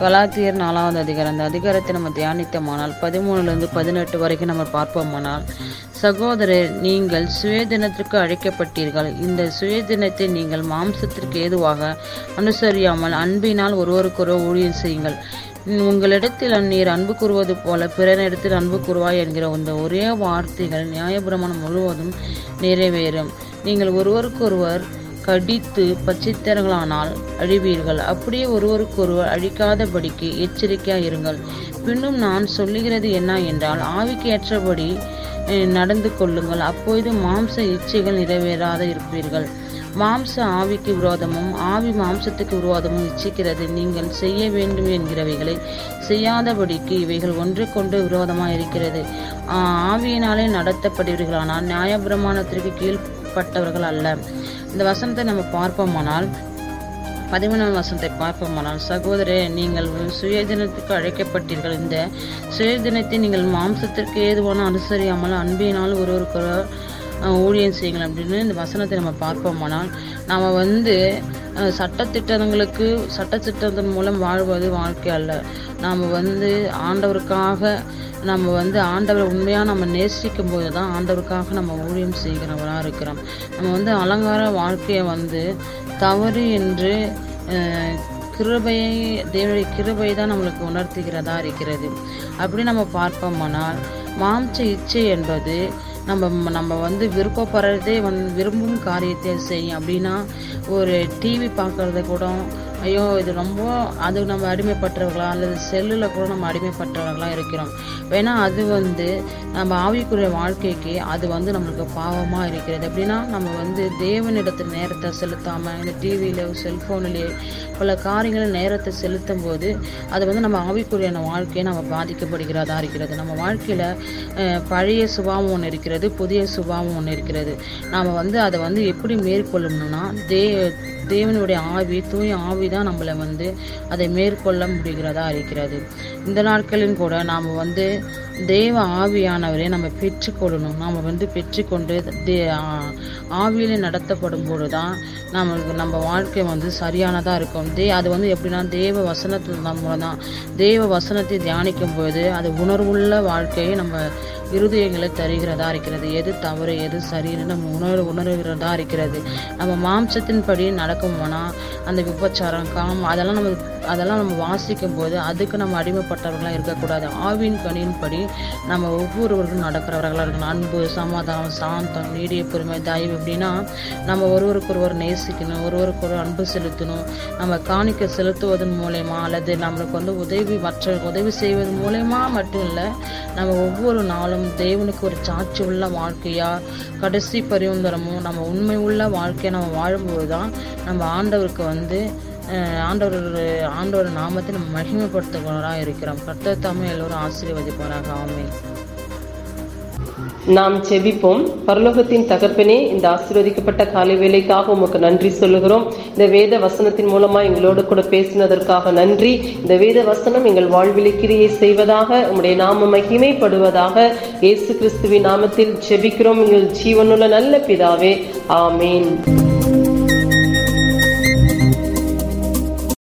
கலாத்தியர் நாலாவது அதிகாரம். அந்த அதிகாரத்தை நம்ம தியானித்தமானால் பதிமூணுலேருந்து பதினெட்டு வரைக்கும் நம்ம பார்ப்போமானால் சகோதரர் நீங்கள் சுயதினத்திற்கு அழைக்கப்பட்டீர்கள். இந்த சுயதினத்தை நீங்கள் மாம்சத்திற்கு ஏதுவாக அனுசரியாமல் அன்பினால் ஒருவருக்கொருவர் ஊழியம் செய்யுங்கள். உங்களிடத்தில் நீர் அன்பு கூறுவது போல பிறனிடத்தில் அன்பு கூறுவாய் என்கிற இந்த ஒரே வார்த்தைகள் நியாயபிரமாணம் முழுவதும் நிறைவேறும். நீங்கள் ஒருவருக்கொருவர் கடித்து பச்சித்தர்களானால் அழிவீர்கள். அப்படியே ஒருவருக்கொருவர் அழிக்காதபடிக்கு எச்சரிக்கையாக இருங்கள். பின்னும் நான் சொல்லுகிறது என்ன என்றால் ஆவிக்கு ஏற்றபடி நடந்து கொள்ளுங்கள். அப்பொழுது மாம்ச இச்சைகள் நிறைவேறாத இருப்பீர்கள். மாம்ச ஆவிக்கு விரோதமும் ஆவி மாம்சத்துக்கு விரோதமும் இச்சிக்கிறது. நீங்கள் செய்ய வேண்டும் என்கிறவைகளை செய்யாதபடிக்கு இவைகள் ஒன்றுக்கொன்று விரோதமாக இருக்கிறது. ஆவியினாலே நடத்தப்படுவீர்களானால் நியாயபிரமாணத்திற்கு கீழ்பட்டவர்கள் அல்ல. இந்த வசனத்தை நம்ம பார்ப்போமானால் பதிமூணாம் வசனத்தை பார்ப்போமானால் சகோதரே நீங்கள் சுயதினத்துக்கு அழைக்கப்பட்டீர்கள். இந்த சுயதினத்தை நீங்கள் மாம்சத்திற்கு ஏதுவான அனுசரியாமல் அன்பினால் ஒருவருக்கொரு ஊழியம் செய்யுங்கள் அப்படின்னு இந்த வசனத்தை நம்ம பார்ப்போமானால் நாம் வந்து சட்டத்திட்டங்களுக்கு சட்டத்திட்டத்தின் மூலம் வாழ்வது வாழ்க்கை அல்ல. நாம் வந்து ஆண்டவருக்காக நம்ம வந்து ஆண்டவரை உண்மையாக நம்ம நேசிக்கும் போது தான் ஆண்டவருக்காக நம்ம ஊழியம் செய்கிறவராக இருக்கிறோம். நம்ம வந்து அலங்கார வாழ்க்கையை வந்து தவறு என்று கிருபையை தேவனுடைய கிருபை தான் நம்மளுக்கு உணர்த்துகிறதா இருக்கிறது. அப்படி நம்ம பார்ப்போமானால் மாம்ச இச்சை என்பது நம்ம நம்ம வந்து விருப்பப்படுறதே வந்து விரும்பும் காரியத்தை செய்யும் அப்படின்னா ஒரு டிவி பார்க்கறத கூட ஐயோ இது ரொம்ப அது நம்ம அடிமைப்பட்டவர்களா? அல்லது செல்லில் கூட நம்ம அடிமைப்பட்டவர்களாக இருக்கிறோம். ஏன்னா அது வந்து நம்ம ஆவிக்குரிய வாழ்க்கைக்கு அது வந்து நம்மளுக்கு பாவமாக இருக்கிறது. எப்படின்னா நம்ம வந்து தேவனிடத்தில் நேரத்தை செலுத்தாமல் இந்த டிவியில் செல்ஃபோன்லேயே பல காரியங்களில் நேரத்தை செலுத்தும் போது அது வந்து நம்ம ஆவிக்குரியான வாழ்க்கையை நம்ம பாதிக்கப்படுகிறதா இருக்கிறது. நம்ம வாழ்க்கையில் பழைய சுபாவம் ஒன்று இருக்கிறது புதிய சுபாவம் ஒன்று இருக்கிறது. நாம் வந்து அதை வந்து எப்படி மேற்கொள்ளணும்னா தே தேவனுடைய ஆவி தூய ஆவி தான் நம்மளை வந்து அதை மேற்கொள்ள முடிகிறதா இருக்கிறது. இந்த நாட்களில் கூட நாம் வந்து தேவ ஆவியானவரை நம்ம பெற்றுக்கொள்ளணும். நாம் வந்து பெற்றுக்கொண்டு தே ஆவியில் நடத்தப்படும் போது தான் நம்மளுக்கு நம்ம வாழ்க்கை வந்து சரியானதாக இருக்கும். தே அது வந்து எப்படின்னா தேவ வசனத்தின் மூலம் தான் தேவ வசனத்தை தியானிக்கும் போது அது உணர்வுள்ள வாழ்க்கையை நம்ம இருதயங்களை தருகிறதா இருக்கிறது. எது தவறு எது சரின்னு நம்ம உணர் உணர்கிறதா இருக்கிறது. நம்ம மாம்சத்தின்படி நடக்குமோனா அந்த விபச்சாரம் காமம் அதெல்லாம் நம்ம அதெல்லாம் நம்ம வாசிக்கும் போது அதுக்கு நம்ம அடிமைப்பட்டவர்களாக இருக்கக்கூடாது. ஆவின் கணியின்படி நம்ம ஒவ்வொருவருக்கும் நடக்கிறவர்களாக இருக்கணும். அன்பு சமாதானம் சாந்தம் நீடிய பொறுமை தயவு எப்படின்னா நம்ம ஒருவருக்கொருவர் நேசிக்கணும். ஒருவருக்கொரு அன்பு செலுத்தணும். நம்ம காணிக்க செலுத்துவதன் மூலயமா அல்லது நம்மளுக்கு வந்து உதவி மற்ற உதவி செய்வதன் மூலயமா மட்டும் இல்லை நம்ம ஒவ்வொரு நாளும் தேவனுக்கு ஒரு சாட்சி உள்ள வாழ்க்கையாக கடைசி பரிவந்தரமும் நம்ம உண்மை உள்ள வாழ்க்கையை நம்ம வாழும்போது தான் நம்ம ஆண்டவருக்கு வந்து ஆண்டவர் ஆண்டவர் நாமத்தை நம்ம மகிமைப்படுத்துகிறவராக இருக்கிறோம். கர்த்தர் தாமே எல்லோரும் ஆசீர்வதிப்பாராக. ஆமென். நாம் செபிப்போம். பரலோகத்தின் தகப்பனே இந்த ஆசீர்வதிக்கப்பட்ட காலை வேலைக்காக உமக்கு நன்றி சொல்லுகிறோம். இந்த வேத வசனத்தின் மூலமா எங்களோடு கூட பேசினதற்காக நன்றி. இந்த வேத வசனம் எங்கள் வாழ்விலை கிரியை செய்வதாக உங்களுடைய நாம மகிமைப்படுவதாக இயேசு கிறிஸ்துவின் நாமத்தில் செபிக்கிறோம். எங்கள் ஜீவனுள்ள நல்ல பிதாவே. ஆமேன்.